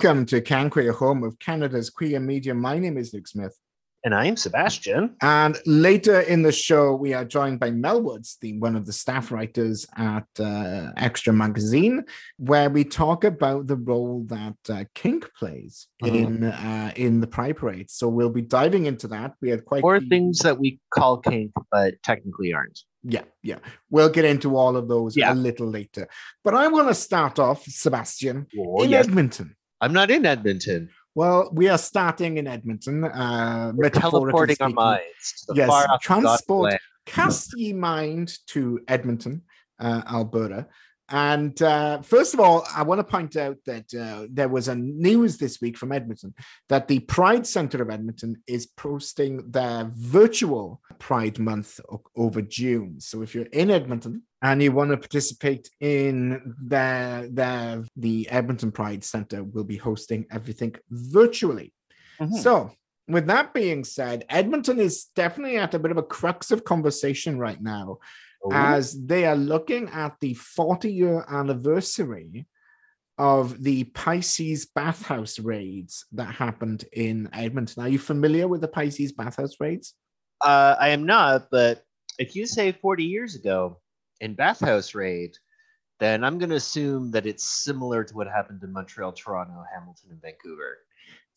Welcome to CanQueer, home of Canada's queer media. My name is Luke Smith. And I'm Sebastian. And later in the show, we are joined by Mel Woods, the one of the staff writers at uh, Xtra Magazine, where we talk about the role that uh, kink plays mm-hmm. in uh, in the Pride Parade. So we'll be diving into that. We had quite or things that we call kink, but technically aren't. Yeah, yeah. We'll get into all of those yeah. a little later. But I want to start off, Sebastian, oh, in yes. Edmonton. I'm not in Edmonton. Well, we are starting in Edmonton. Uh, We're teleporting speaking. our minds to the yes, far transport. Cast ye mind to Edmonton, uh, Alberta, and uh, first of all, I want to point out that uh, there was a news this week from Edmonton that the Pride Center of Edmonton is posting their virtual Pride Month over June. So if you're in Edmonton and you want to participate in their, their the Edmonton Pride Center, will be hosting everything virtually. Mm-hmm. So with that being said, Edmonton is definitely at a bit of a crux of conversation right now Ooh. as they are looking at the 40 year anniversary of the Pisces bathhouse raids that happened in Edmonton. Are you familiar with the Pisces bathhouse raids? Uh, I am not, but if you say 40 years ago in bathhouse raid, then I'm going to assume that it's similar to what happened in Montreal, Toronto, Hamilton, and Vancouver.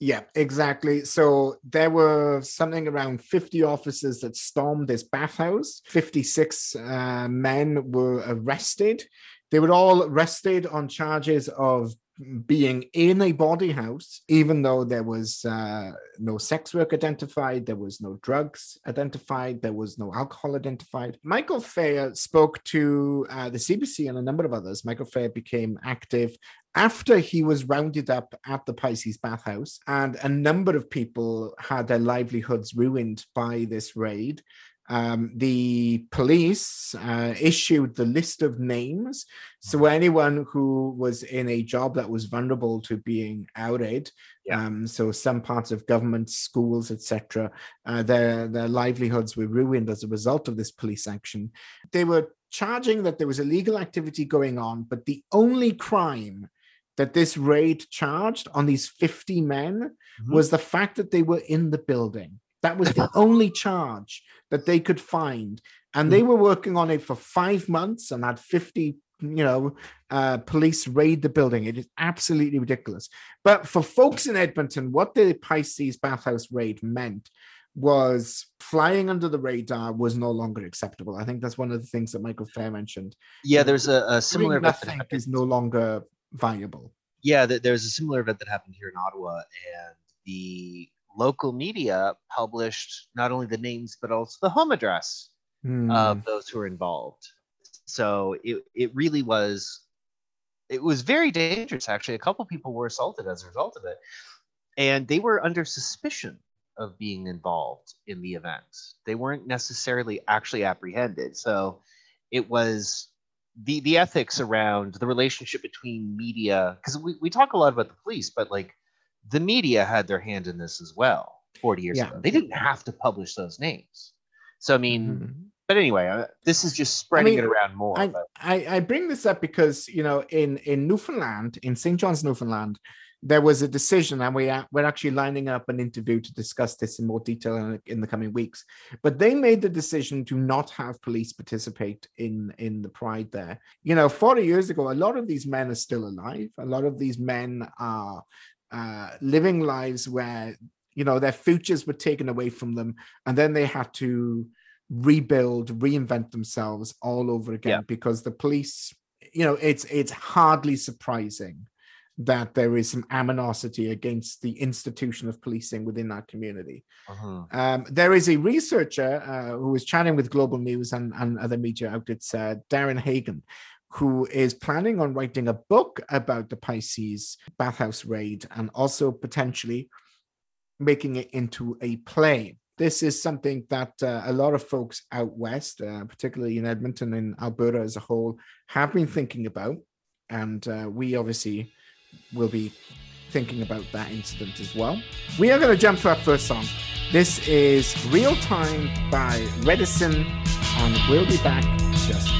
Yeah, exactly. So there were something around 50 officers that stormed this bathhouse. 56 uh, men were arrested. They were all arrested on charges of being in a bawdy house, even though there was uh, no sex work identified, there was no drugs identified, there was no alcohol identified. Michael Phair spoke to uh, the CBC and a number of others. Michael Phair became active after he was rounded up at the Pisces bathhouse, and a number of people had their livelihoods ruined by this raid. Um, the police uh, issued the list of names. So mm-hmm. anyone who was in a job that was vulnerable to being outed, yeah. um, so some parts of government, schools, etc., uh, their their livelihoods were ruined as a result of this police action. They were charging that there was illegal activity going on, but the only crime that this raid charged on these 50 men mm-hmm. was the fact that they were in the building. That was the only charge that they could find. And they hmm. were working on it for five months and had 50 you know, uh, police raid the building. It is absolutely ridiculous. But for folks in Edmonton, what the Pisces bathhouse raid meant was flying under the radar was no longer acceptable. I think that's one of the things that Michael Phair mentioned. Yeah, there's a, a similar event nothing is no longer viable. Yeah, there's a similar event that happened here in Ottawa, and the local media published not only the names but also the home address mm. of those who were involved. So it, it really was it was very dangerous actually. A couple people were assaulted as a result of it. And they were under suspicion of being involved in the event. They weren't necessarily actually apprehended. So it was the the ethics around the relationship between media because we, we talk a lot about the police, but like the media had their hand in this as well 40 years yeah. ago. They didn't have to publish those names. So, I mean, mm-hmm. but anyway, uh, this is just spreading I mean, it around more. I, I, I, bring this up because, you know, in, in Newfoundland, in St. John's, Newfoundland, there was a decision, and we are, we're actually lining up an interview to discuss this in more detail in, in the coming weeks. But they made the decision to not have police participate in in the pride there. You know, 40 years ago, a lot of these men are still alive. A lot of these men are uh, living lives where you know their futures were taken away from them and then they had to rebuild reinvent themselves all over again yeah. because the police you know it's it's hardly surprising that there is some animosity against the institution of policing within that community. Uh-huh. Um, there is a researcher uh, who was chatting with Global News and, and other media outlets, uh, Darrin Hagen, who is planning on writing a book about the Pisces bathhouse raid and also potentially making it into a play. This is something that uh, a lot of folks out west, uh, particularly in Edmonton and Alberta as a whole, have been thinking about. And uh, we obviously will be thinking about that incident as well. We are going to jump to our first song. This is Real Time by Redison, and we'll be back just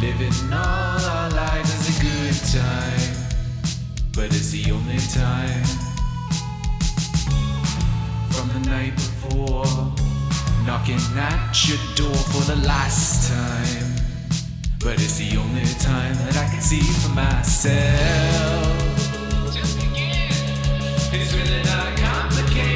living all our lives is a good time, but it's the only time from the night before, knocking at your door for the last time, but it's the only time that I can see for myself. Just begin. It's really not complicated.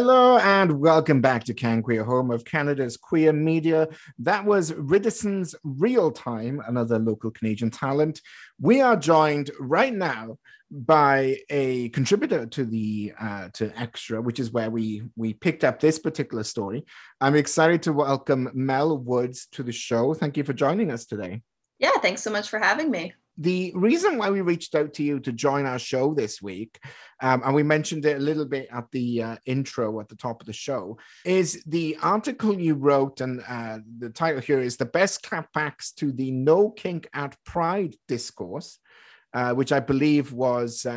Hello and welcome back to Can Queer, home of Canada's queer media. That was Ridderson's Real Time, another local Canadian talent. We are joined right now by a contributor to the uh, to Xtra, which is where we we picked up this particular story. I'm excited to welcome Mel Woods to the show. Thank you for joining us today. Yeah, thanks so much for having me. The reason why we reached out to you to join our show this week, um, and we mentioned it a little bit at the uh, intro at the top of the show, is the article you wrote, and uh, the title here is The Best Clapbacks to the No Kink at Pride discourse. Uh, which I believe was uh,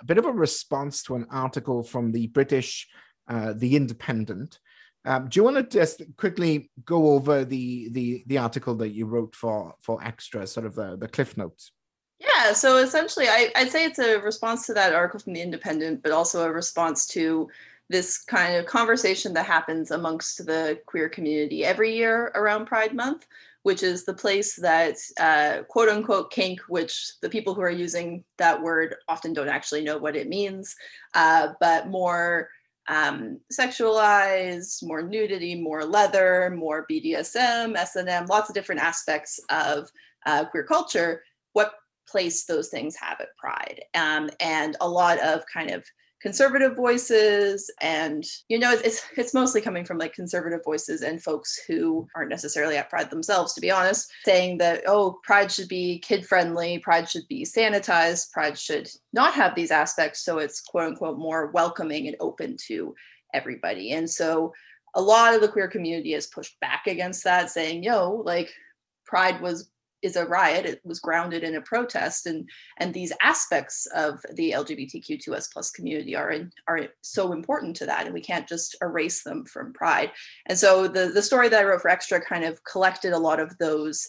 a bit of a response to an article from the British uh, The Independent. Um, do you want to just quickly go over the the the article that you wrote for for Xtra, sort of the, the cliff notes? Yeah, so essentially, I, I'd say it's a response to that article from The Independent, but also a response to this kind of conversation that happens amongst the queer community every year around Pride Month, which is the place that uh, quote unquote kink, which the people who are using that word often don't actually know what it means, uh, but more um, sexualized, more nudity, more leather, more BDSM, S&M, lots of different aspects of uh, queer culture. What place those things have at Pride, um, and a lot of kind of conservative voices and you know it's, it's mostly coming from like conservative voices and folks who aren't necessarily at pride themselves to be honest saying that oh pride should be kid friendly pride should be sanitized pride should not have these aspects. So it's quote unquote more welcoming and open to everybody. And so a lot of the queer community has pushed back against that saying yo like pride was is a riot it was grounded in a protest and and these aspects of the lgbtq2s plus community are in, are so important to that and we can't just erase them from pride and so the the story that i wrote for Xtra kind of collected a lot of those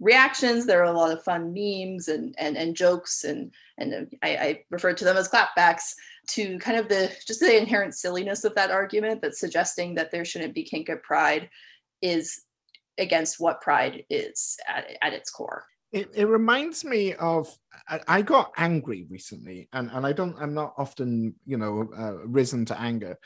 reactions. There are a lot of fun memes and and, and jokes and and um, I, I refer to them as clapbacks to kind of the just the inherent silliness of that argument that suggesting that there shouldn't be kink at pride is against what pride is at, at its core. It, it reminds me of I, I got angry recently and, and i don't i'm not often you know uh, risen to anger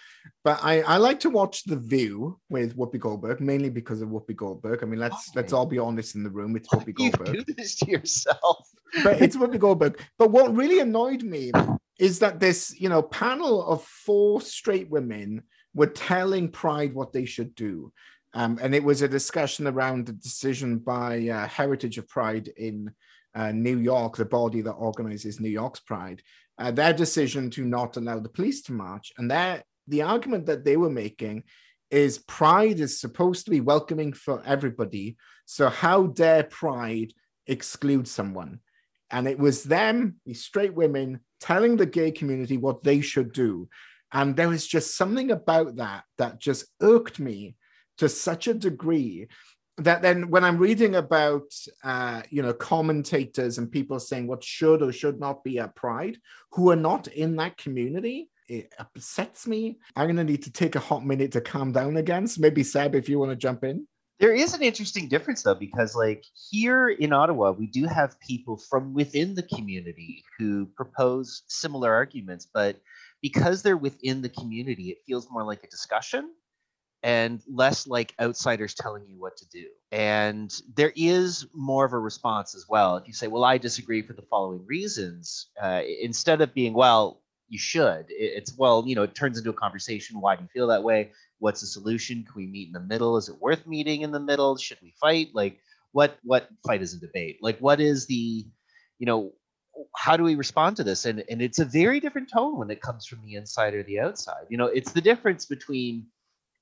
but i i like to watch the view with whoopi goldberg mainly because of whoopi goldberg. I mean let's let's all be honest in the room it's whoopi goldberg you do this to yourself? But it's whoopi goldberg. But what really annoyed me is that this you know panel of four straight women were telling pride what they should do um, and it was a discussion around the decision by uh, Heritage of Pride in uh, New York, the body that organizes New York's Pride, uh, their decision to not allow the police to march. And the argument that they were making is Pride is supposed to be welcoming for everybody. So, how dare Pride exclude someone? And it was them, these straight women, telling the gay community what they should do. And there was just something about that that just irked me to such a degree that then when I'm reading about uh, you know commentators and people saying what should or should not be a pride who are not in that community, it upsets me. I'm gonna need to take a hot minute to calm down again. So maybe Seb, if you want to jump in. There is an interesting difference though, because like here in Ottawa, we do have people from within the community who propose similar arguments, but because they're within the community, it feels more like a discussion and less like outsiders telling you what to do. And there is more of a response as well. If you say, well, I disagree for the following reasons, uh, instead of being, well, you should, it's, well, you know, it turns into a conversation. Why do you feel that way? What's the solution? Can we meet in the middle? Is it worth meeting in the middle? Should we fight? Like, what, what fight is a debate? Like, what is the, you know, how do we respond to this? And, and it's a very different tone when it comes from the inside or the outside. You know, it's the difference between,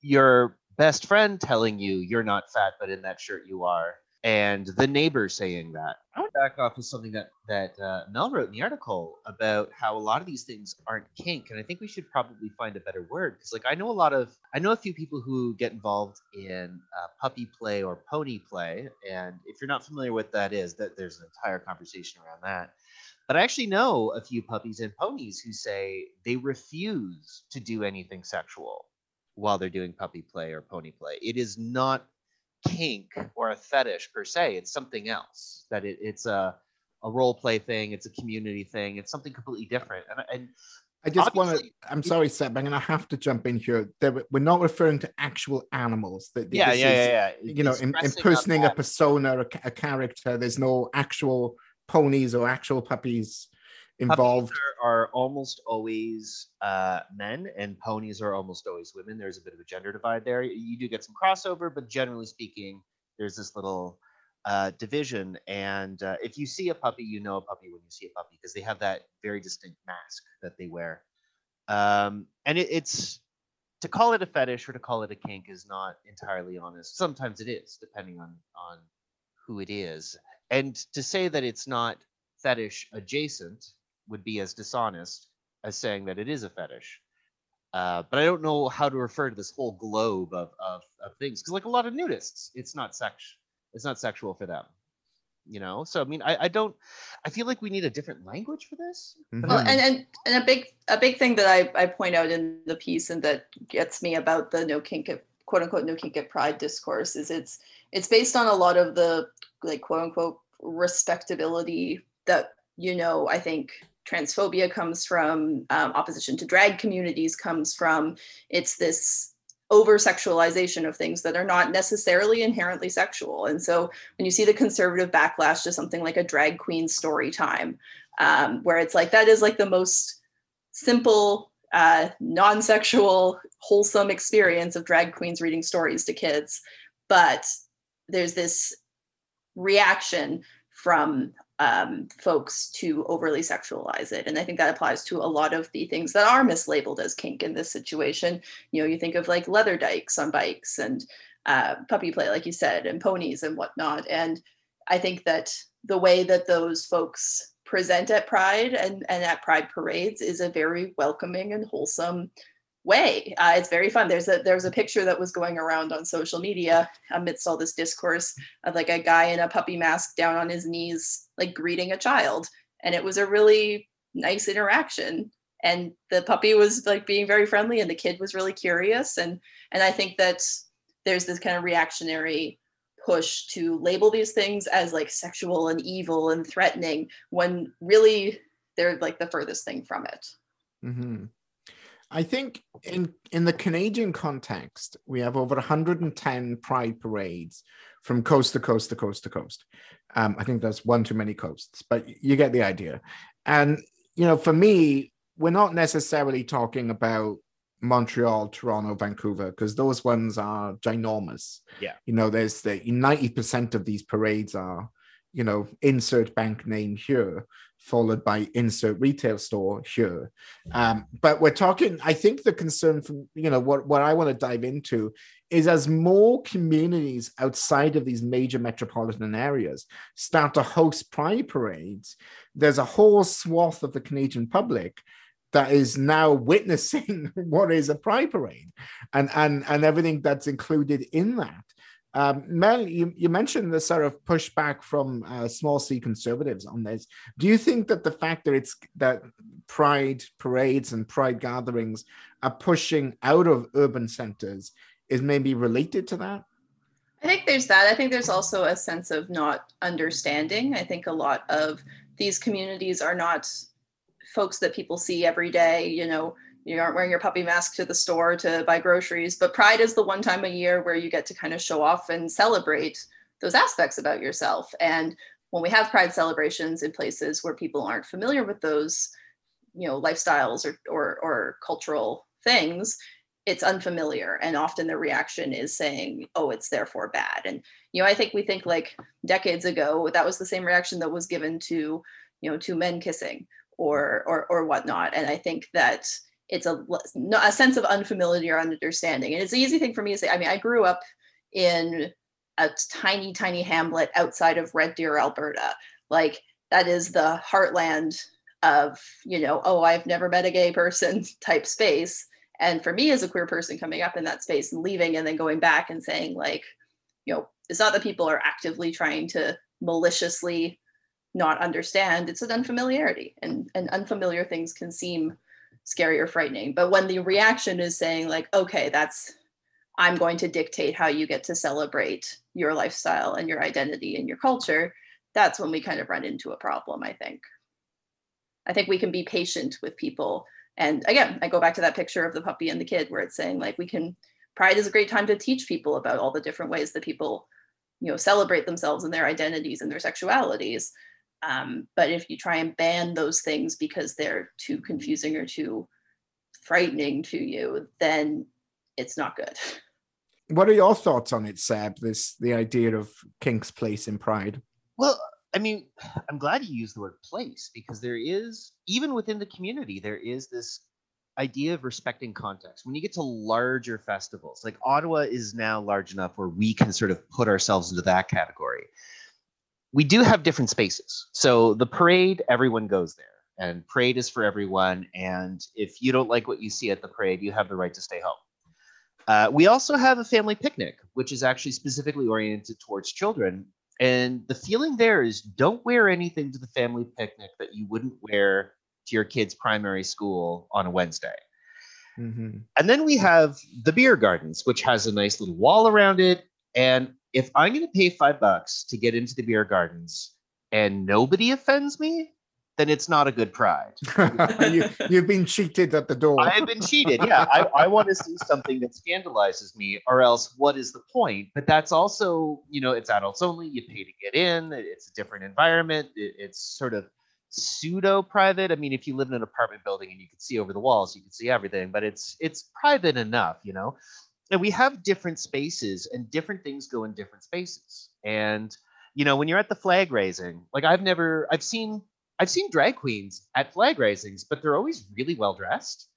your best friend telling you you're not fat, but in that shirt you are, and the neighbor saying that. I want to back off of something that that uh, Mel wrote in the article about how a lot of these things aren't kink, and I think we should probably find a better word because, like, I know a lot of I know a few people who get involved in uh, puppy play or pony play, and if you're not familiar with that is, that there's an entire conversation around that. But I actually know a few puppies and ponies who say they refuse to do anything sexual while they're doing puppy play or pony play. It is not kink or a fetish per se. It's something else. That it, it's a a role play thing. It's a community thing. It's something completely different. And, and I just want to. I'm sorry, Seb. I'm going to have to jump in here. We're not referring to actual animals. That yeah, yeah, yeah, yeah, You know, in, impersonating a persona, a, a character. There's no actual ponies or actual puppies involved are, almost always uh, men and ponies are almost always women. There's a bit of a gender divide there. You do get some crossover but generally speaking there's this little uh, division. And uh, if you see a puppy you know a puppy when you see a puppy because they have that very distinct mask that they wear. Um, and it, it's to call it a fetish or to call it a kink is not entirely honest. Sometimes it is depending on on who it is. And to say that it's not fetish adjacent would be as dishonest as saying that it is a fetish. Uh, but I don't know how to refer to this whole globe of, of, of things because, like a lot of nudists, it's not sex, it's not sexual for them, you know. So I mean, I, I don't, I feel like we need a different language for this. Mm-hmm. Well, and, and and a big a big thing that I, I point out in the piece and that gets me about the no kink at, quote unquote no kink at pride discourse is it's it's based on a lot of the like quote unquote respectability that you know I think transphobia comes from, um, opposition to drag communities comes from. It's this over sexualization of things that are not necessarily inherently sexual. And so when you see the conservative backlash to something like a drag queen story time, um, where it's like that is like the most simple, uh, non sexual, wholesome experience of drag queens reading stories to kids. But there's this reaction from um, folks to overly sexualize it. And I think that applies to a lot of the things that are mislabeled as kink in this situation. You know, you think of like leather dykes on bikes and uh, puppy play, like you said, and ponies and whatnot. And I think that the way that those folks present at Pride and, and at Pride parades is a very welcoming and wholesome way. Uh, it's very fun. There's a there's a picture that was going around on social media amidst all this discourse of like a guy in a puppy mask down on his knees, like greeting a child, and it was a really nice interaction. And the puppy was like being very friendly, and the kid was really curious. And and I think that there's this kind of reactionary push to label these things as like sexual and evil and threatening when really they're like the furthest thing from it. Mm-hmm. I think in in the Canadian context, we have over 110 pride parades from coast to coast to coast to coast. Um, I think that's one too many coasts, but you get the idea. And you know, for me, we're not necessarily talking about Montreal, Toronto, Vancouver, because those ones are ginormous. Yeah. You know, there's the 90% of these parades are, you know, insert bank name here followed by insert retail store here. Um, but we're talking, I think the concern from, you know, what, what I want to dive into is as more communities outside of these major metropolitan areas start to host pride parades, there's a whole swath of the Canadian public that is now witnessing what is a pride parade and, and, and everything that's included in that. Um, Mel, you, you mentioned the sort of pushback from uh, small C conservatives on this. Do you think that the fact that it's that pride parades and pride gatherings are pushing out of urban centers is maybe related to that? I think there's that. I think there's also a sense of not understanding. I think a lot of these communities are not folks that people see every day, you know, you aren't wearing your puppy mask to the store to buy groceries but pride is the one time a year where you get to kind of show off and celebrate those aspects about yourself and when we have pride celebrations in places where people aren't familiar with those you know lifestyles or or, or cultural things it's unfamiliar and often the reaction is saying oh it's therefore bad and you know i think we think like decades ago that was the same reaction that was given to you know to men kissing or or or whatnot and i think that it's a, a sense of unfamiliar understanding. And it's an easy thing for me to say. I mean, I grew up in a tiny, tiny hamlet outside of Red Deer, Alberta. Like that is the heartland of, you know, oh, I've never met a gay person type space. And for me as a queer person coming up in that space and leaving and then going back and saying, like, you know, it's not that people are actively trying to maliciously not understand, it's an unfamiliarity. And and unfamiliar things can seem scary or frightening. But when the reaction is saying, like, okay, that's, I'm going to dictate how you get to celebrate your lifestyle and your identity and your culture, that's when we kind of run into a problem, I think. I think we can be patient with people. And again, I go back to that picture of the puppy and the kid where it's saying, like, we can, Pride is a great time to teach people about all the different ways that people, you know, celebrate themselves and their identities and their sexualities. Um, but if you try and ban those things because they're too confusing or too frightening to you, then it's not good. What are your thoughts on it, Seb? This the idea of Kink's place in Pride. Well, I mean, I'm glad you used the word place because there is, even within the community, there is this idea of respecting context. When you get to larger festivals, like Ottawa is now large enough where we can sort of put ourselves into that category we do have different spaces. So the parade, everyone goes there, and parade is for everyone. And if you don't like what you see at the parade, you have the right to stay home. Uh, we also have a family picnic, which is actually specifically oriented towards children. And the feeling there is don't wear anything to the family picnic that you wouldn't wear to your kid's primary school on a Wednesday. Mm-hmm. And then we have the beer gardens, which has a nice little wall around it. And if I'm going to pay five bucks to get into the beer gardens and nobody offends me, then it's not a good pride. you, have been cheated at the door. I've been cheated. Yeah. I, I want to see something that scandalizes me, or else what is the point? But that's also, you know, it's adults only. You pay to get in, it's a different environment. It, it's sort of pseudo private. I mean, if you live in an apartment building and you can see over the walls, you can see everything, but it's it's private enough, you know and we have different spaces and different things go in different spaces and you know when you're at the flag raising like i've never i've seen i've seen drag queens at flag raisings but they're always really well dressed.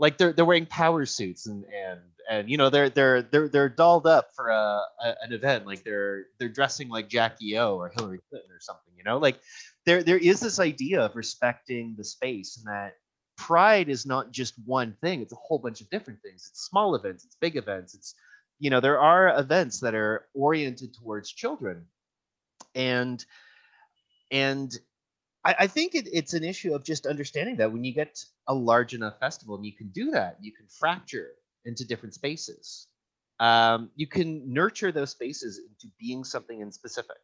Like they're they're wearing power suits and and and you know they're they're they're they're dolled up for a, a, an event like they're they're dressing like Jackie O or Hillary Clinton or something you know? Like there there is this idea of respecting the space and that pride is not just one thing it's a whole bunch of different things. It's small events it's big events it's you know there are events that are oriented towards children. And and I, I think it, it's an issue of just understanding that when you get a large enough festival and you can do that, you can fracture into different spaces. Um, you can nurture those spaces into being something in specific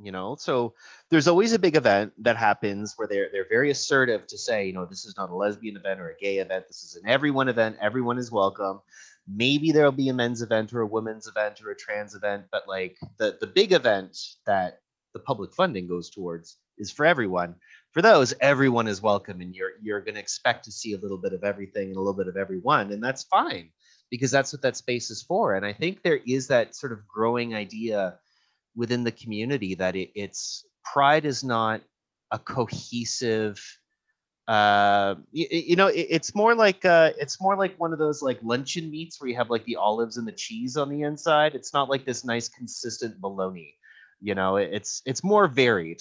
you know? So there's always a big event that happens where they're they're very assertive to say you know this is not a lesbian event or a gay event. This is an everyone event. Everyone is welcome. Maybe there'll be a men's event or a women's event or a trans event but like the the big event that the public funding goes towards is for everyone. For those, everyone is welcome, and you're you're going to expect to see a little bit of everything and a little bit of everyone, and that's fine because that's what that space is for. And I think there is that sort of growing idea within the community that it, it's pride is not a cohesive uh you, you know it, it's more like uh it's more like one of those like luncheon meats where you have like the olives and the cheese on the inside it's not like this nice consistent bologna you know it's it's more varied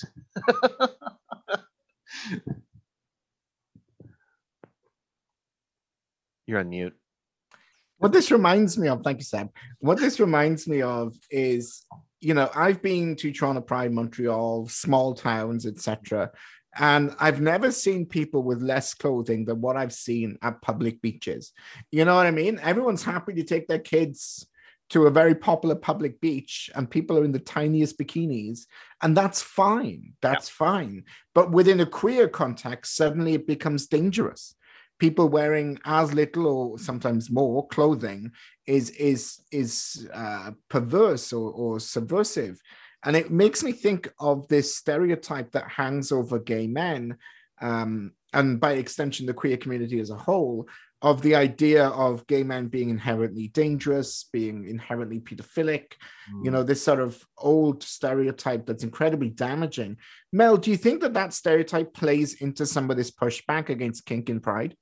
you're on mute what this reminds me of thank you sam what this reminds me of is you know i've been to toronto pride montreal small towns etc and I've never seen people with less clothing than what I've seen at public beaches. You know what I mean? Everyone's happy to take their kids to a very popular public beach and people are in the tiniest bikinis and that's fine that's yeah. fine but within a queer context suddenly it becomes dangerous people wearing as little or sometimes more clothing is is is uh, perverse or, or subversive and it makes me think of this stereotype that hangs over gay men um, and by extension the queer community as a whole of the idea of gay men being inherently dangerous, being inherently pedophilic, mm. you know, this sort of old stereotype that's incredibly damaging. Mel, do you think that that stereotype plays into some of this pushback against kink and pride?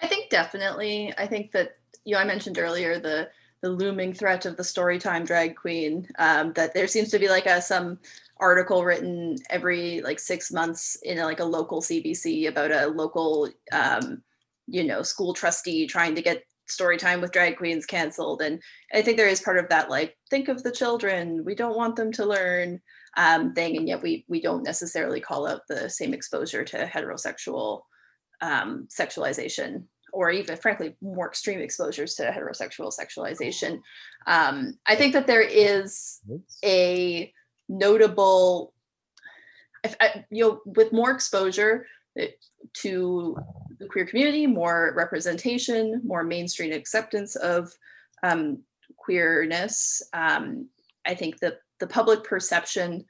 I think definitely. I think that you know I mentioned earlier the the looming threat of the storytime drag queen. Um, that there seems to be like a some article written every like six months in a, like a local CBC about a local um, you know school trustee trying to get story time with drag queens canceled. And i think there is part of that like think of the children. We don't want them to learn um, thing. And yet we we don't necessarily call out the same exposure to heterosexual um, sexualization or even frankly more extreme exposures to heterosexual sexualization. Um, i think that there is a notable I, you know with more exposure to the queer community, more representation, more mainstream acceptance of um, queerness. Um, I think that the public perception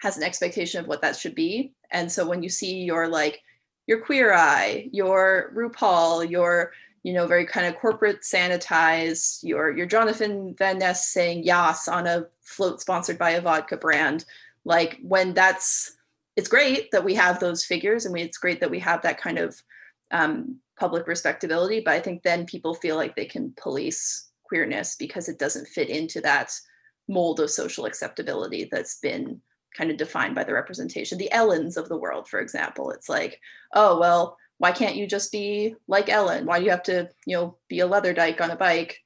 has an expectation of what that should be. And so when you see your like your queer eye, your RuPaul, your you know very kind of corporate sanitized, your your Jonathan Van Ness saying yas on a float sponsored by a vodka brand, like when that's it's great that we have those figures and we, it's great that we have that kind of um, public respectability but i think then people feel like they can police queerness because it doesn't fit into that mold of social acceptability that's been kind of defined by the representation the ellens of the world for example. It's like oh well why can't you just be like ellen? Why do you have to you know be a leather dyke on a bike?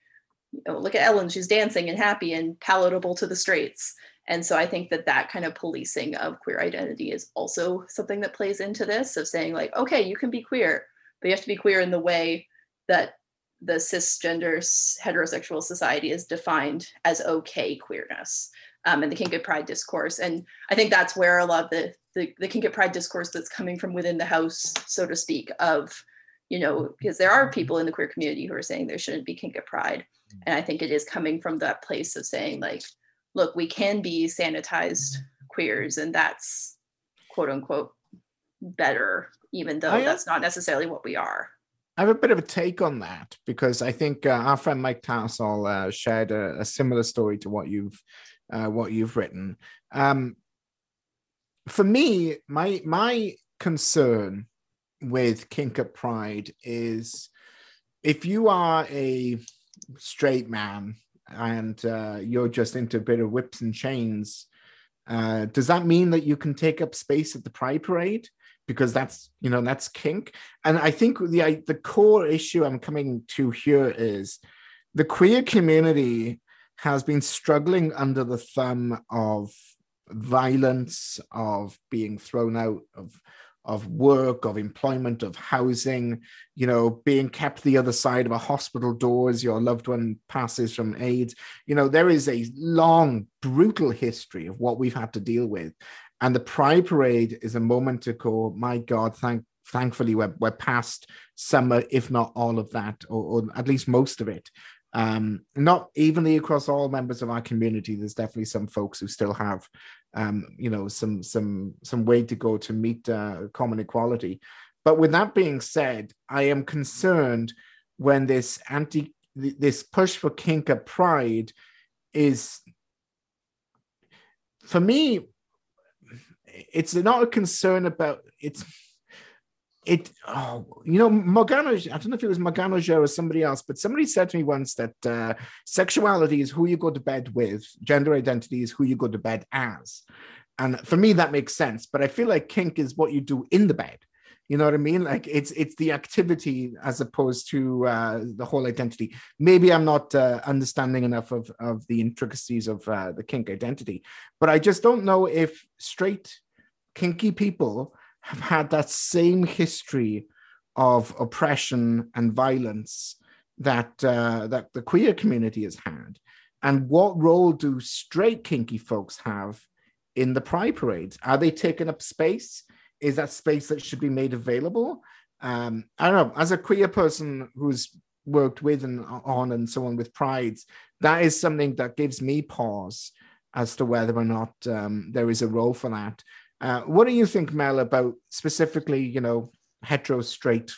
You know, look at ellen she's dancing and happy and palatable to the straights. And so I think that that kind of policing of queer identity is also something that plays into this of saying, like, okay, you can be queer, but you have to be queer in the way that the cisgender heterosexual society is defined as okay queerness um, and the kink pride discourse. And I think that's where a lot of the, the, the kink pride discourse that's coming from within the house, so to speak, of, you know, because there are people in the queer community who are saying there shouldn't be kink pride. And I think it is coming from that place of saying, like, look, we can be sanitized queers, and that's quote unquote better, even though I, that's not necessarily what we are. I have a bit of a take on that because I think uh, our friend Mike Tarsall uh, shared a, a, similar story to what you've uh, what you've written. Um, for me, my my concern with Kink at Pride is if you are a straight man and uh, you're just into a bit of whips and chains, uh, does that mean that you can take up space at the Pride Parade? Because that's you know that's kink and i think the the core issue i'm coming to here is the queer community has been struggling under the thumb of violence of being thrown out of of work, of employment, of housing, you know, being kept the other side of a hospital door as your loved one passes from AIDS. You know, there is a long, brutal history of what we've had to deal with. And the Pride Parade is a moment to go, my God, thank thankfully we're, we're past summer, if not all of that, or, or at least most of it. Um, not evenly across all members of our community. There's definitely some folks who still have um, you know, some some some way to go to meet uh, common equality. But with that being said, I am concerned when this anti this push for kinka pride is for me it's not a concern about it's it oh you know Morgana I don't know if it was Morgana or somebody else but somebody said to me once that uh, sexuality is who you go to bed with gender identity is who you go to bed as. And for me that makes sense but I feel like kink is what you do in the bed you know what I mean like it's it's the activity as opposed to uh, the whole identity maybe I'm not uh, understanding enough of of the intricacies of uh, the kink identity but I just don't know if straight kinky people have had that same history of oppression and violence that uh, that the queer community has had, and what role do straight kinky folks have in the pride parades? Are they taking up space? Is that space that should be made available? Um, I don't know. As a queer person who's worked with and on and so on with prides, that is something that gives me pause as to whether or not um, there is a role for that. Uh, what do you think, Mel, about specifically, you know, hetero, straight,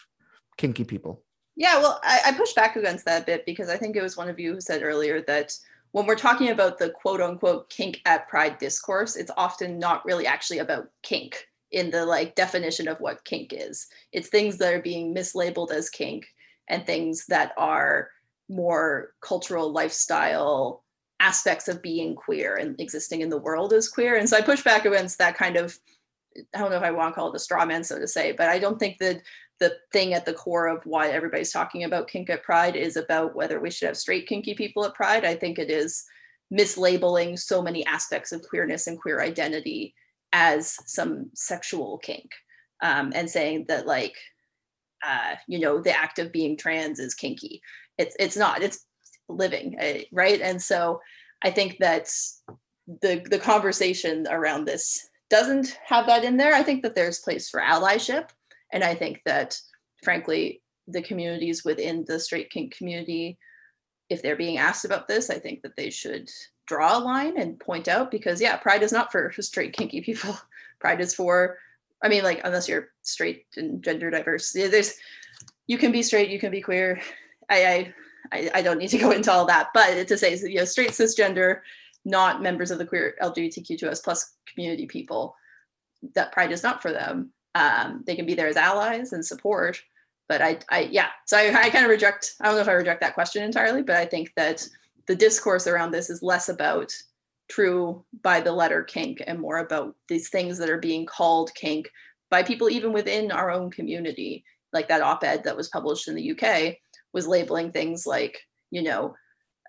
kinky people? Yeah, well, I, I push back against that a bit because I think it was one of you who said earlier that when we're talking about the quote unquote kink at pride discourse, it's often not really actually about kink in the like definition of what kink is. It's things that are being mislabeled as kink and things that are more cultural lifestyle aspects of being queer and existing in the world as queer. And so I push back against that kind of, I don't know if I want to call it a straw man, so to say, but I don't think that the thing at the core of why everybody's talking about kink at Pride is about whether we should have straight kinky people at Pride. I think it is mislabeling so many aspects of queerness and queer identity as some sexual kink um, and saying that like uh, you know the act of being trans is kinky. It's it's not it's living eh, right? And so i think that the the conversation around this doesn't have that in there. I think that there's place for allyship and i think that frankly the communities within the straight kink community if they're being asked about this i think that they should draw a line and point out because yeah pride is not for straight kinky people pride is for i mean like unless you're straight and gender diverse there's you can be straight you can be queer i, I I, don't need to go into all that, but to say, you know, straight cisgender, not members of the queer LGBTQ2S plus community people, that pride is not for them. Um, they can be there as allies and support, but I, I yeah. So I, I kind of reject. I don't know if I reject that question entirely, but I think that the discourse around this is less about true by the letter kink and more about these things that are being called kink by people even within our own community, like that op-ed that was published in the UK was labeling things like, you know,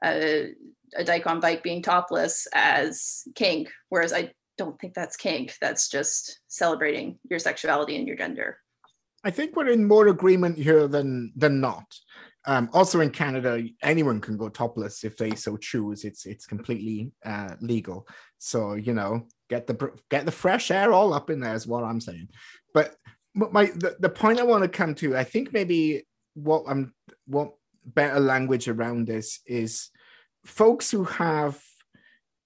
a, a dyke on bike being topless as kink, whereas I don't think that's kink. That's just celebrating your sexuality and your gender. I think we're in more agreement here than than not. Um, also in Canada, anyone can go topless if they so choose. It's it's completely uh, legal. So you know, get the get the fresh air all up in there is what I'm saying. But my the, the point I want to come to, I think maybe what I'm what better language around this is folks who have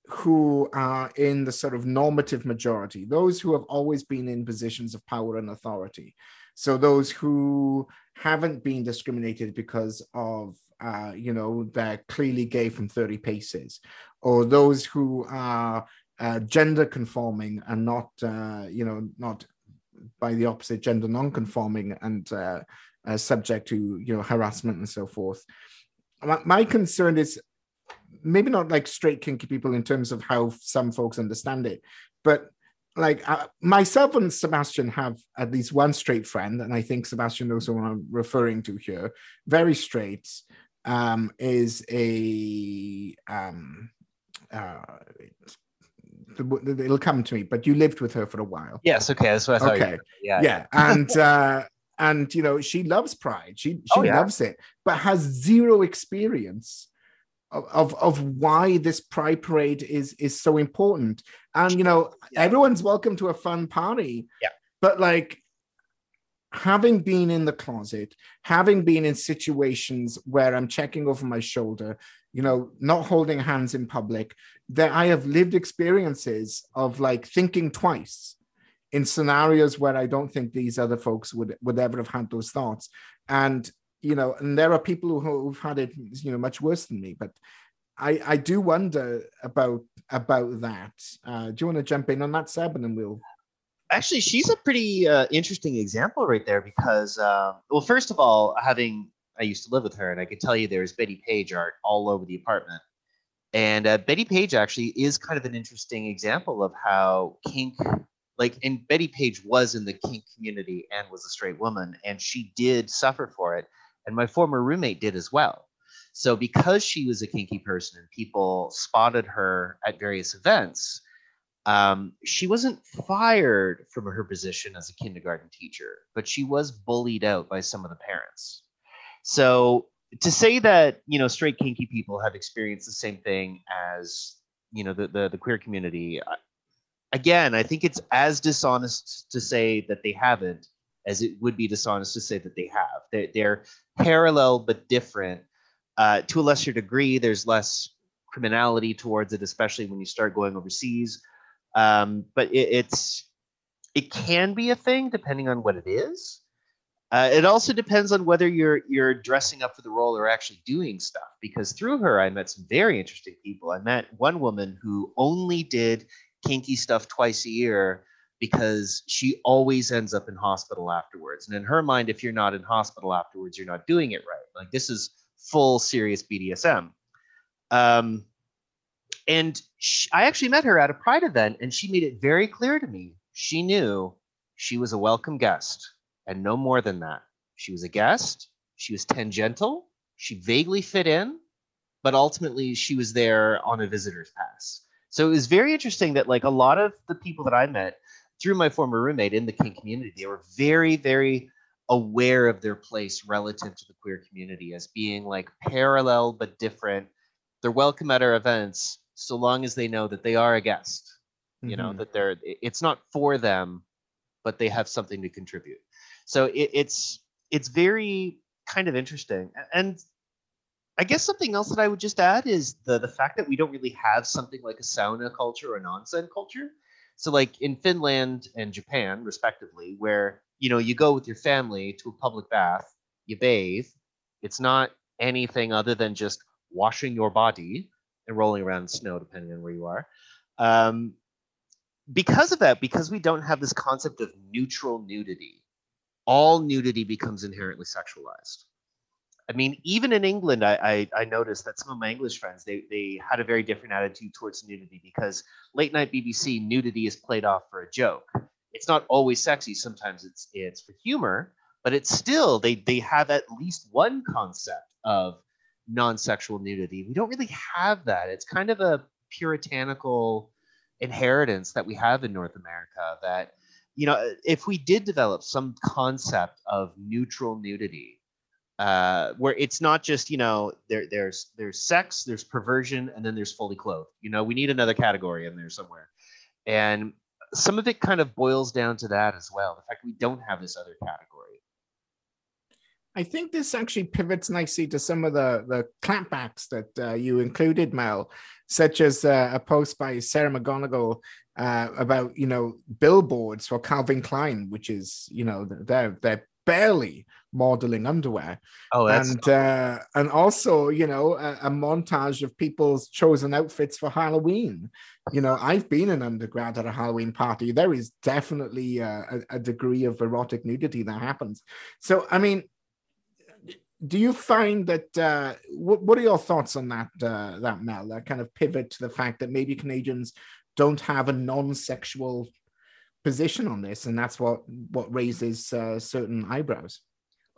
who are in the sort of normative majority, those who have always been in positions of power and authority. So those who haven't been discriminated because of, uh, you know, they're clearly gay from 30 paces, or those who are uh, gender conforming and not, uh, you know, not by the opposite gender non-conforming and uh, uh, subject to you know harassment and so forth. My, my concern is maybe not like straight kinky people in terms of how some folks understand it, but like uh, myself and Sebastian have at least one straight friend, and I think Sebastian knows who I'm referring to here. Very straight. Um, is a um, uh, it'll come to me, but you lived with her for a while. Yes. Okay. That's what I thought. Okay. Yeah. Yeah. And uh, and you know she loves Pride. She she oh, yeah. loves it, but has zero experience of, of, why this Pride parade is is so important. And you know yeah. everyone's welcome to a fun party. Yeah. But like having been in the closet, having been in situations where I'm checking over my shoulder, you know, not holding hands in public, that I have lived experiences of like thinking twice in scenarios where I don't think these other folks would would ever have had those thoughts. And you know, and there are people who've had it, you know, much worse than me. But I I do wonder about about that. Uh, do you want to jump in on that, Seb, and then we'll. Actually, she's a pretty uh, interesting example right there because, uh, well, first of all, having I used to live with her, and I could tell you there's Bettie Page art all over the apartment. And uh, Bettie Page actually is kind of an interesting example of how kink like and Bettie Page was in the kink community and was a straight woman and she did suffer for it and my former roommate did as well. So because she was a kinky person and people spotted her at various events um, she wasn't fired from her position as a kindergarten teacher but she was bullied out by some of the parents. So to say that you know straight kinky people have experienced the same thing as you know the the, the queer community again, I think it's as dishonest to say that they haven't as it would be dishonest to say that they have. They're, they're parallel but different. Uh, to a lesser degree, there's less criminality towards it, especially when you start going overseas. Um, but it, it's it can be a thing depending on what it is. Uh, it also depends on whether you're you're dressing up for the role or actually doing stuff. Because through her, I met some very interesting people. I met one woman who only did kinky stuff twice a year because she always ends up in hospital afterwards. And in her mind, if you're not in hospital afterwards, you're not doing it right. Like this is full serious BDSM. Um, and she, I actually met her at a Pride event, and she made it very clear to me she knew she was a welcome guest and no more than that. She was a guest, she was tangential, she vaguely fit in, but ultimately she was there on a visitor's pass. So it was very interesting that like a lot of the people that I met through my former roommate in the kink community, they were very, very aware of their place relative to the queer community as being like parallel but different. They're welcome at our events so long as they know that they are a guest. You mm-hmm. know that they're it's not for them, but they have something to contribute. So it, it's it's very kind of interesting and I guess something else that I would just add is the the fact that we don't really have something like a sauna culture or an onsen culture. So like in Finland and Japan, respectively, where you know you go with your family to a public bath, you bathe. It's not anything other than just washing your body and rolling around in snow, depending on where you are. Um, because of that, because we don't have this concept of neutral nudity, all nudity becomes inherently sexualized. I mean, even in England, I, I, I noticed that some of my English friends they they had a very different attitude towards nudity because late night BBC nudity is played off for a joke. It's not always sexy. Sometimes it's it's for humor, but it's still they they have at least one concept of non-sexual nudity. We don't really have that. It's kind of a puritanical inheritance that we have in North America that you know if we did develop some concept of neutral nudity uh, where it's not just you know there there's there's sex, there's perversion, and then there's fully clothed. You know, we need another category in there somewhere, and some of it kind of boils down to that as well. The fact we don't have this other category. I think this actually pivots nicely to some of the the clapbacks that uh, you included, Mel, such as uh, a post by Sarah McGonigal uh, about you know billboards for Calvin Klein, which is you know they're they're barely modeling underwear. Oh, and uh, and also, you know, a, a, montage of people's chosen outfits for Halloween. You know, I've been an undergrad at a Halloween party. There is definitely a, a, degree of erotic nudity that happens. So, I mean, do you find that? Uh, what, what are your thoughts on that? Uh, that Mel, that kind of pivot to the fact that maybe Canadians don't have a non-sexual position on this, and that's what what raises uh, certain eyebrows.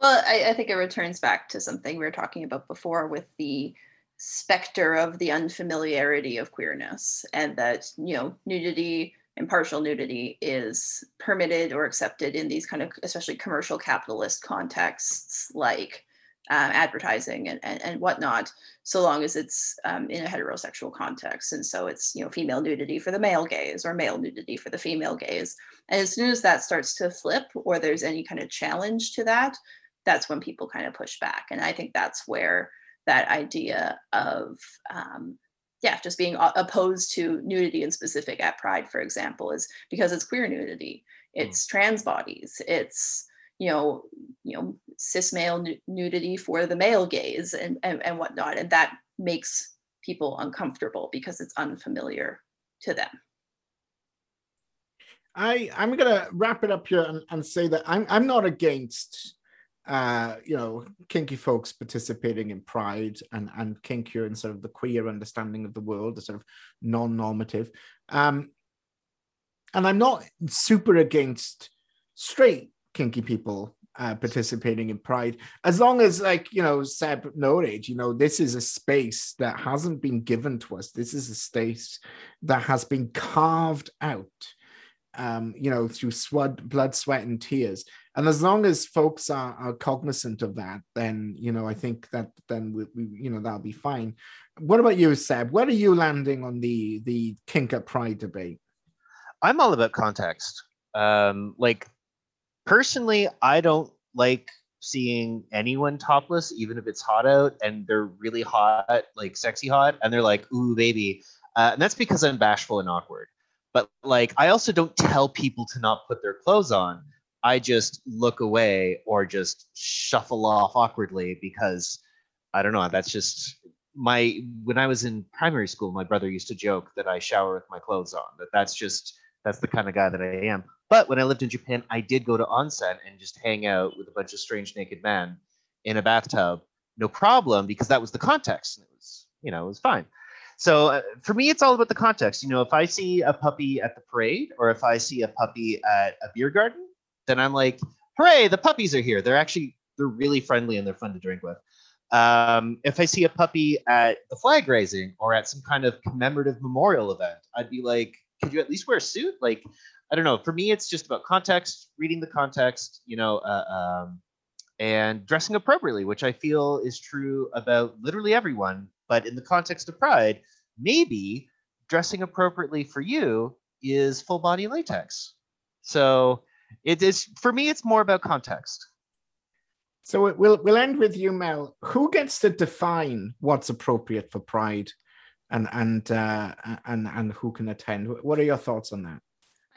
Well, I, I think it returns back to something we were talking about before with the specter of the unfamiliarity of queerness, and that you know nudity and partial nudity is permitted or accepted in these kind of especially commercial capitalist contexts like uh, advertising and, and, and whatnot, so long as it's um, in a heterosexual context. And so it's, you know, female nudity for the male gaze or male nudity for the female gaze. And as soon as that starts to flip or there's any kind of challenge to that, that's when people kind of push back. And I think that's where that idea of, um, yeah, just being opposed to nudity in specific at Pride, for example, is because it's queer nudity, hmm. it's mm. trans bodies, it's you know, you know, cis male nudity for the male gaze and, and, and whatnot. And that makes people uncomfortable because it's unfamiliar to them. I I'm gonna wrap it up here and, and say that I'm I'm not against uh you know kinky folks participating in pride and and kinkier and sort of the queer understanding of the world, the sort of non-normative. Um and I'm not super against straight kinky people uh, participating in Pride, as long as, like you know, Seb noted, you know, this is a space that hasn't been given to us. This is a space that has been carved out, um, you know, through sweat, blood, sweat, and tears. And as long as folks are, are cognizant of that, then you know, I think that then we, we, you know, that'll be fine. What about you, Seb? Where are you landing on the the kink at Pride debate? I'm all about context. Um, like personally, I don't like seeing anyone topless, even if it's hot out and they're really hot, like sexy hot, and they're like, ooh, baby. Uh, and that's because I'm bashful and awkward. But like, I also don't tell people to not put their clothes on. I just look away or just shuffle off awkwardly because I don't know. That's just my when I was in primary school, my brother used to joke that I shower with my clothes on. That that's just that's the kind of guy that I am. But when I lived in Japan, I did go to onsen and just hang out with a bunch of strange naked men in a bathtub, no problem, because that was the context. And it was, you know, it was fine. So uh, for me, it's all about the context. You know, if I see a puppy at the parade or if I see a puppy at a beer garden, then I'm like, hooray, the puppies are here. They're actually, they're really friendly and they're fun to drink with. Um, if I see a puppy at the flag raising or at some kind of commemorative memorial event, I'd be like, could you at least wear a suit? Like, I don't know. For me, it's just about context, reading the context, you know, uh, um, and dressing appropriately, which I feel is true about literally everyone. But in the context of Pride, maybe dressing appropriately for you is full body latex. So it is for me. It's more about context. So we'll we'll end with you, Mel. Who gets to define what's appropriate for Pride? And and uh, and and who can attend. What are your thoughts on that?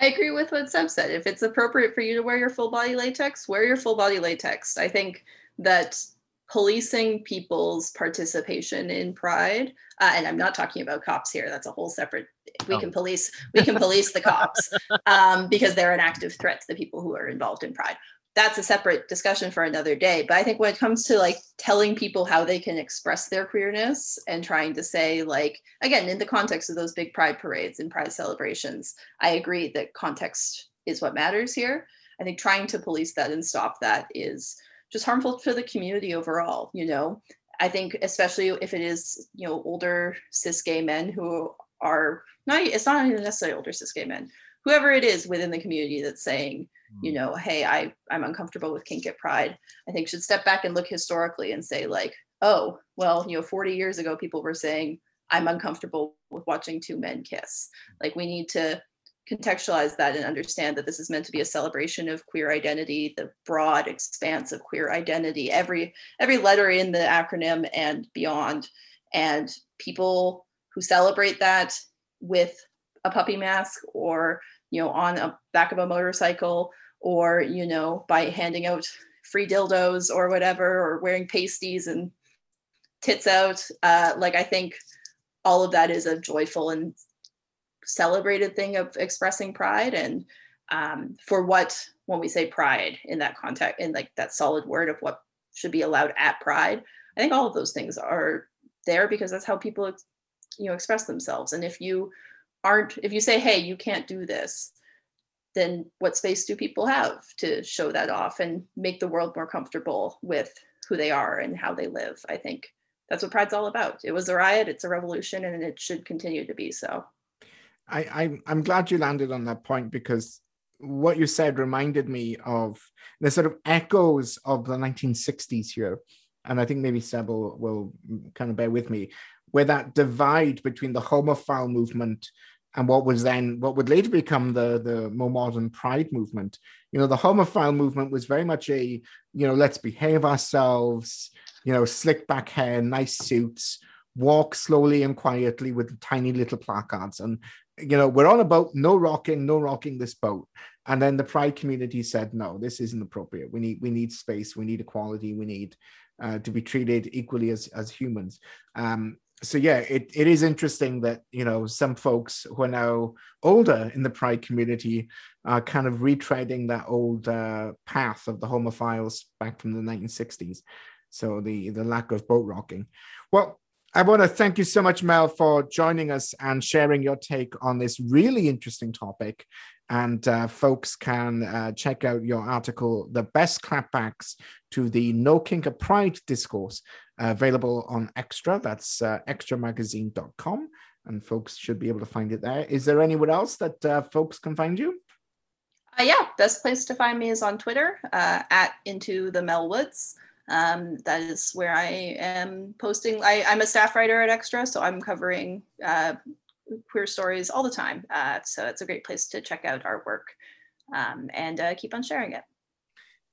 I agree with what Seb said. If it's appropriate for you to wear your full body latex, wear your full body latex. I think that policing people's participation in pride uh, and i'm not talking about cops here that's a whole separate we oh. can police we can police the cops um, because they're an active threat to the people who are involved in pride that's a separate discussion for another day. But I think when it comes to like telling people how they can express their queerness and trying to say, like, again, in the context of those big pride parades and pride celebrations, I agree that context is what matters here. I think trying to police that and stop that is just harmful to the community overall, you know. I think especially if it is, you know, older cis gay men who are not it's not even necessarily older cis gay men, whoever it is within the community that's saying, you mm. know, hey, I I'm uncomfortable with kink at Pride. I think should step back and look historically and say like, oh, well, you know, 40 years ago people were saying I'm uncomfortable with watching two men kiss. Like we need to contextualize that and understand that this is meant to be a celebration of queer identity the broad expanse of queer identity every every letter in the acronym and beyond and people who celebrate that with a puppy mask or you know on a back of a motorcycle or you know by handing out free dildos or whatever or wearing pasties and tits out. Uh, like i think all of that is a joyful and celebrated thing of expressing pride. And um, for what when we say pride in that context in like that solid word of what should be allowed at pride i think all of those things are there because that's how people you know express themselves. And if you aren't if you say hey you can't do this then what space do people have to show that off and make the world more comfortable with who they are and how they live? I think that's what Pride's all about. It was a riot, it's a revolution, and it should continue to be so. I, I I'm glad you landed on that point because what you said reminded me of the sort of echoes of the 1960s here. And I think maybe Seb will, will kind of bear with me, where that divide between the homophile movement and what was then what would later become the the more modern pride movement. You know the homophile movement was very much a you know let's behave ourselves you know slick back hair nice suits walk slowly and quietly with tiny little placards. And you know we're on a boat no rocking no rocking this boat. And then the pride community said no this isn't appropriate. We need we need space. We need equality. We need uh, to be treated equally as as humans. Um, so yeah, it, it is interesting that you know some folks who are now older in the pride community are kind of retreading that old uh, path of the homophiles back from the 1960s. So the the lack of boat rocking. Well, I want to thank you so much, Mel, for joining us and sharing your take on this really interesting topic. And uh, folks can uh, check out your article, The Best Clapbacks to the No Kink at Pride Discourse, available on Xtra. That's uh, xtramagazine.com. And folks should be able to find it there. Is there anywhere else that uh, folks can find you? Uh, yeah, best place to find me is on Twitter uh, at Into the Mel Woods. Um, that is where I am posting. I, am a staff writer at Xtra, so I'm covering queer stories all the time. Uh, so it's a great place to check out our work um, and uh, keep on sharing it.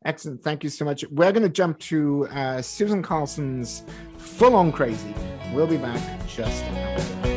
Excellent. Thank you so much. We're going to jump to uh, Susan Carlson's Full On Crazy. We'll be back just after.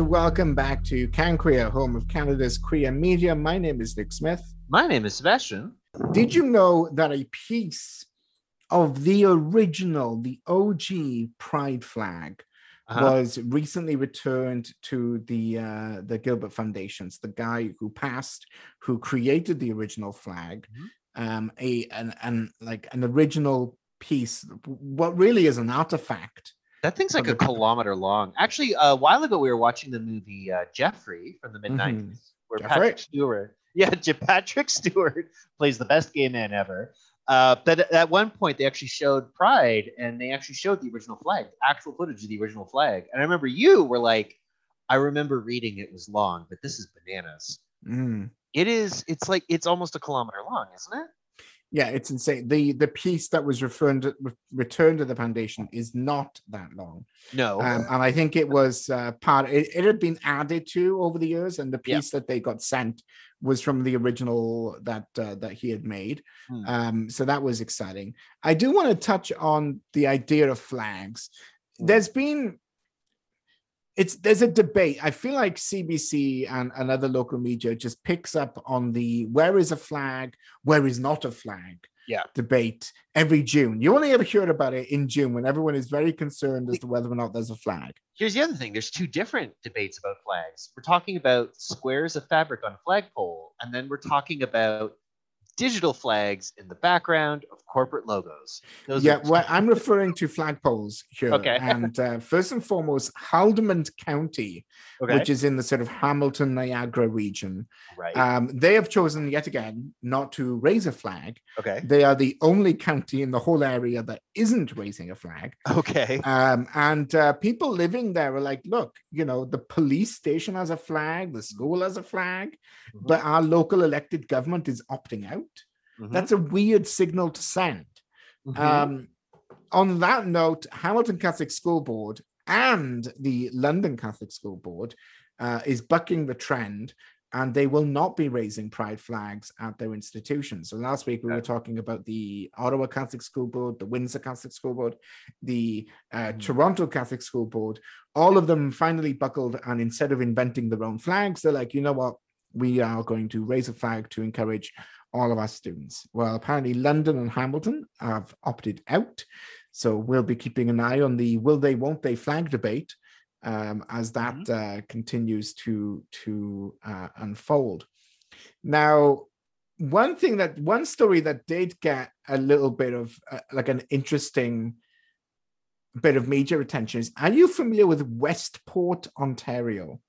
Welcome back to CanQueer, home of Canada's queer media. My name is Nick Smith. My name is Sebastian. Did you know that a piece of the original, the OG Pride flag Uh-huh. was recently returned to the uh, the Gilbert Foundations. The guy who passed, who created the original flag, Mhm. um, a an, an like an original piece. What really is an artifact. That thing's like a kilometer long. Actually, a while ago we were watching the movie uh, Jeffrey from the mid 90s, where Mm-hmm. Jeffrey? Patrick Stewart, yeah, Patrick Stewart plays the best gay man ever. Uh, but at- at one point they actually showed Pride, and they actually showed the original flag, actual footage of the original flag. And I remember you were like, I remember reading it was long, but this is bananas. Mm. It is. It's like it's almost a kilometer long, isn't it? Yeah, it's insane. The the piece that was returned re- returned to the foundation is not that long. No. Um, and I think it was uh, part. It, it had been added to over the years, and the Yeah. piece that they got sent was from the original that uh, that he had made. Hmm. Um, so that was exciting. I do want to touch on the idea of flags. Hmm. There's been it's there's a debate. I feel like CBC and, and other local media just picks up on the where is a flag, where is not a flag Yeah. debate every June. You only ever hear about it in June when everyone is very concerned as to whether or not there's a flag. Here's the other thing. There's two different debates about flags. We're talking about squares of fabric on a flagpole, and then we're talking about digital flags in the background of corporate logos. Those yeah, well, I'm referring to flagpoles here. Okay. And uh, first and foremost, Haldimand County, okay. which is in the sort of Hamilton, Niagara region, right. um, they have chosen yet again not to raise a flag. okay. They are the only county in the whole area that isn't raising a flag. Okay. Um, and uh, people living there are like, look, you know, the police station has a flag, the school has a flag, Mhm. but our local elected government is opting out. Mhm. That's a weird signal to send. Mhm. Um, on that note, Hamilton Catholic School Board and the London Catholic School Board uh, is bucking the trend, and they will not be raising pride flags at their institutions. So last week we were talking about the Ottawa Catholic School Board, the Windsor Catholic School Board, the uh, Mhm. Toronto Catholic School Board. All of them finally buckled, and instead of inventing their own flags, they're like, you know what? We are going to raise a flag to encourage all of our students. Well, apparently London and Hamilton have opted out. So we'll be keeping an eye on the will they, won't they flag debate um, as that uh, continues to, to uh, unfold. Now, one thing that, one story that did get a little bit of uh, like an interesting bit of media attention is are you familiar with Westport, Ontario?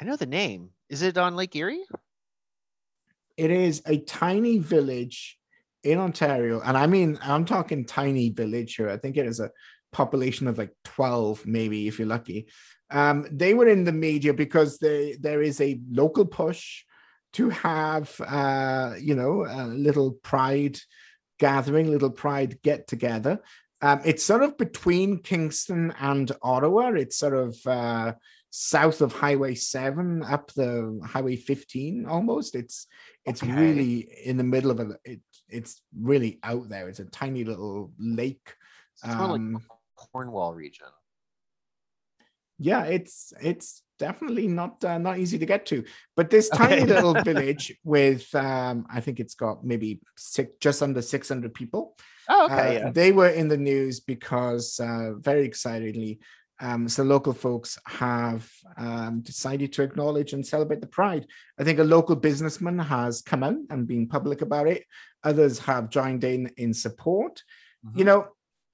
I know the name. Is it on Lake Erie? It is a tiny village in Ontario, and I mean, I'm talking tiny village here. I think it is a population of like 12, maybe if you're lucky. Um, they were in the media because they, there is a local push to have, uh, you know, a little pride gathering, little pride get together. Um, it's sort of between Kingston and Ottawa. It's sort of uh, south of Highway 7, up the Highway 15 almost. It's it's Okay. really in the middle of a it, it's really out there. It's a tiny little lake. It's more like Um, Cornwall region. yeah, it's it's definitely not uh, not easy to get to. But this tiny Okay. little village with um, I think it's got maybe six, just under 600 people. Oh, okay. Uh, yeah. They were in the news because, uh, very excitedly, um, some local folks have um, decided to acknowledge and celebrate the pride. I think a local businessman has come out and been public about it. Others have joined in in support. You Mhm. know,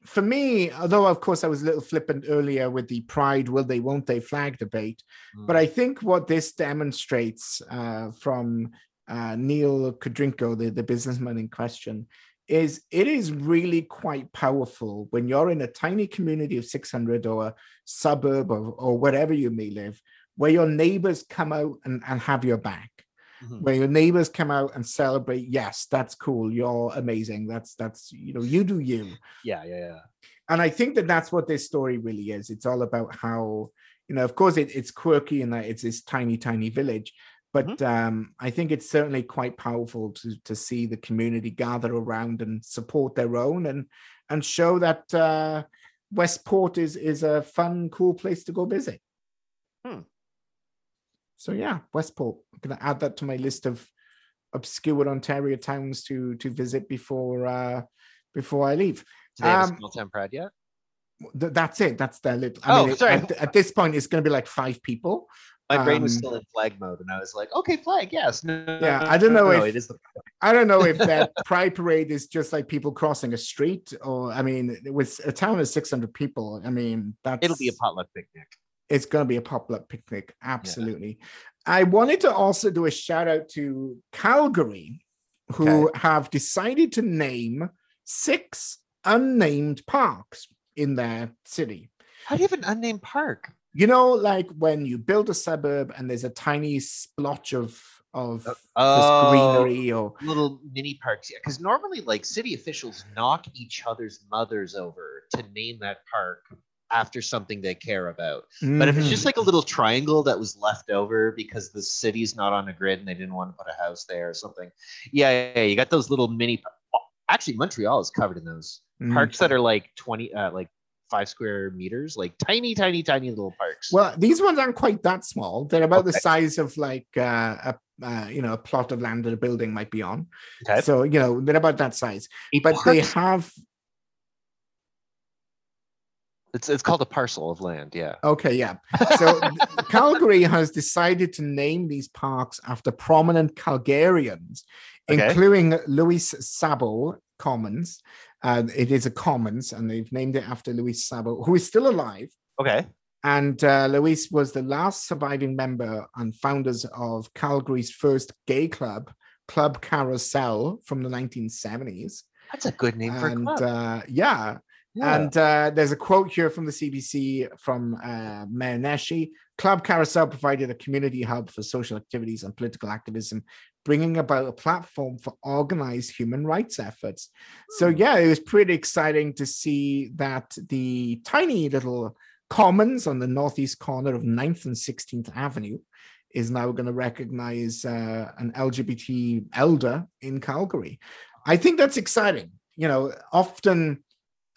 for me, although of course I was a little flippant earlier with the pride, will they, won't they flag debate, but I think what this demonstrates uh, from uh, Neil Kudrinko, the, the businessman in question, is it is really quite powerful when you're in a tiny community of 600 or a suburb or, or wherever you may live, where your neighbors come out and, and have your back, Mhm. where your neighbors come out and celebrate, yes, that's cool, you're amazing, that's, that's, you know, you do you yeah, yeah, yeah. and I think that that's what this story really is. It's all about how, you know, of course, it, it's quirky and that it's this tiny, tiny village, but um, I think it's certainly quite powerful to to see the community gather around and support their own and and show that uh, Westport is is a fun, cool place to go visit. Hmm. So yeah, Westport. I'm gonna add that to my list of obscure Ontario towns to to visit before uh, before I leave. Do they have Um, a small town pride yet? Th- that's it. That's their little. I Oh, mean, sorry. At, at this point, it's going to be like five people. My brain was um, still in flag mode, and I was like, "Okay, flag, yes." No, Yeah, I don't know no, if- it is the I don't know if that pride parade is just like people crossing a street, or I mean, with a town of six hundred people, I mean, that's It'll be a potluck picnic. it's going to be a potluck picnic. Absolutely. I wanted to also do a shout out to Calgary, who have decided to name six unnamed parks in their city. How do you have an unnamed park? You know, like when you build a suburb and there's a tiny splotch of of Uh, this oh. greenery or little mini parks. Yeah, because normally, like city officials knock each other's mothers over to name that park after something they care about. But if it's just like a little triangle that was left over because the city's not on a grid and they didn't want to put a house there or something, yeah, yeah, you got those little mini. Actually, Montreal is covered in those Mhm. parks that are like twenty, uh, like five square meters, like tiny, tiny, tiny little parks. Well, these ones aren't quite that small. They're about the size of like uh, a uh, you know a plot of land that a building might be on. Okay. So you know they're about that size. A But they have it's it's called a parcel of land. Yeah. okay, yeah. So Calgary has decided to name these parks after prominent Calgarians, Okay. including Louis Sabo Commons. Uh, it is a commons, and they've named it after Luis Sabo, who is still alive. Okay. And uh, Luis was the last surviving member and founders of Calgary's first gay club, Club Carousel, from the 1970s. That's a good name for a And club. uh, yeah, Yeah. and uh, there's a quote here from the CBC from uh, Mayor Nenshi. Club Carousel provided a community hub for social activities and political activism, bringing about a platform for organized human rights efforts. So, Hmm. yeah, it was pretty exciting to see that the tiny little commons on the northeast corner of 9th and 16th Avenue is now going to recognize uh, an LGBT elder in Calgary. I think that's exciting. You know, often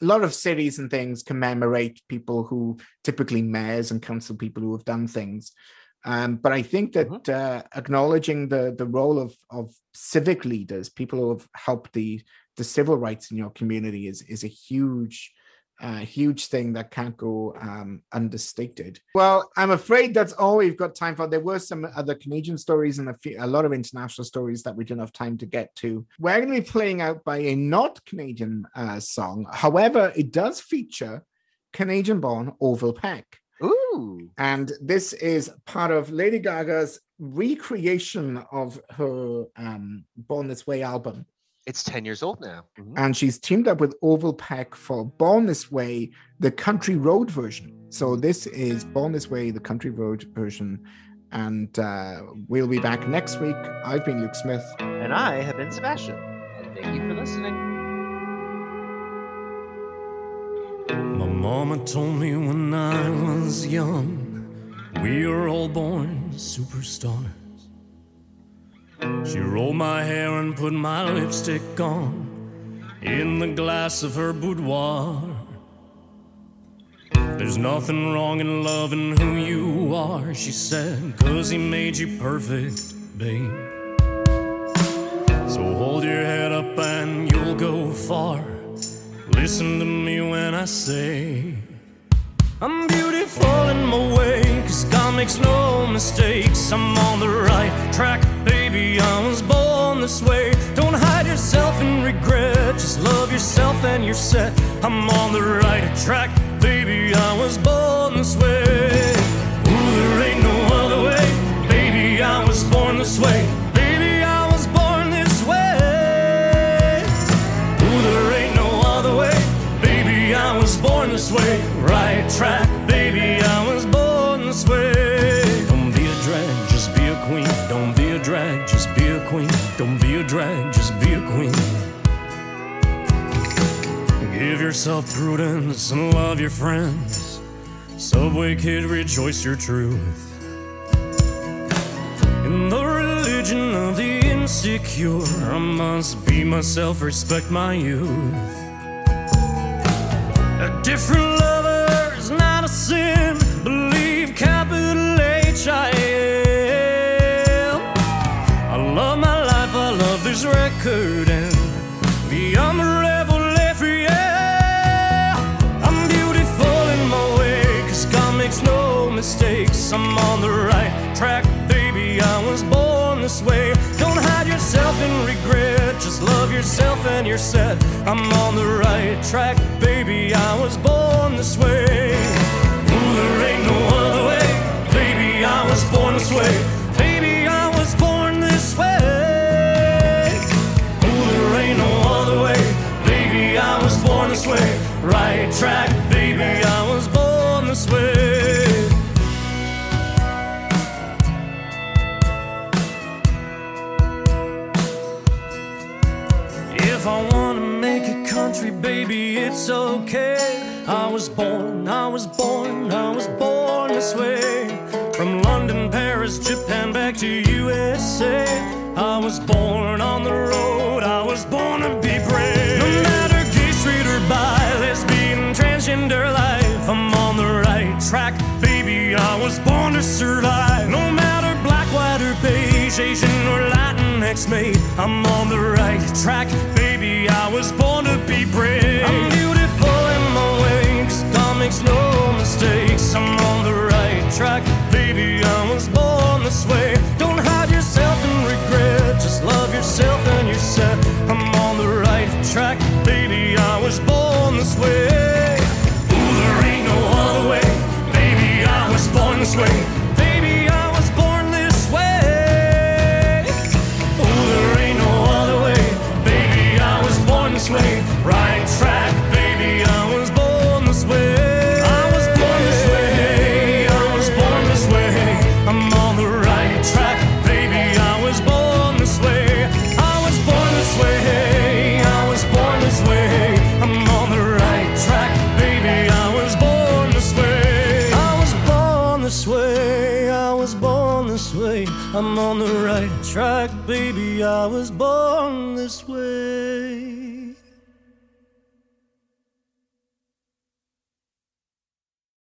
a lot of cities and things commemorate people who typically mayors and council people who have done things. Um, but I think that uh, acknowledging the the role of of civic leaders, people who have helped the the civil rights in your community, is is a huge uh, huge thing that can't go um, understated. Well, I'm afraid that's all we've got time for. There were some other Canadian stories and a, few, a lot of international stories that we didn't have time to get to. We're going to be playing out by a not Canadian uh, song. However, it does feature Canadian born Orville Peck. Ooh. And this is part of Lady Gaga's recreation of her um, Born This Way album. It's 10 years old now. Mhm. And she's teamed up with Orville Peck for Born This Way, the country road version. So this is Born This Way, the country road version. And uh, we'll be back next week. I've been Luke Smith. And I have been Sebastian. And thank you for listening. My mama told me when I was young, we are all born superstars. She rolled my hair and put my lipstick on in the glass of her boudoir. There's nothing wrong in loving who you are, she said, cause he made you perfect, babe. So hold your head up and you'll go far. Listen to me when I say I'm beautiful in my way, cause God makes no mistakes. I'm on the right track, baby. I was born this way. Don't hide yourself in regret, just love yourself and you're set. I'm on the right track, baby. I was born this way. Yourself prudence and love your friends. Subway kid, rejoice your truth. In the religion of the insecure, I must be myself, respect my youth. A different lover is not a sin. Believe capital H I love my life, I his record this way. Don't hide yourself in regret, just love yourself and you're set. I'm on the right track, baby. I was born this way. Ooh, there ain't no other way, baby. I was born this way. Baby, I was born this way. Ooh, there ain't no other way, baby. I was born this way. Right track, baby. I it's okay. I was born, I was born, I was born this way. From London, Paris, Japan, back to USA. I was born on the road, I was born to be brave. No matter gay, straight, or bi, lesbian, transgender life, I'm on the right track, baby. I was born to survive. No matter black, white, or beige, Asian, or Latinx, mate, I'm on the right track, baby. I was born to be brave. Makes no mistakes. I'm on the right track, baby. I was born this way. Don't hide yourself in regret, just love yourself and you're set. I'm on the right track, baby. I was born this way. Ooh, there ain't no other way, baby. I was born this way. I was born this.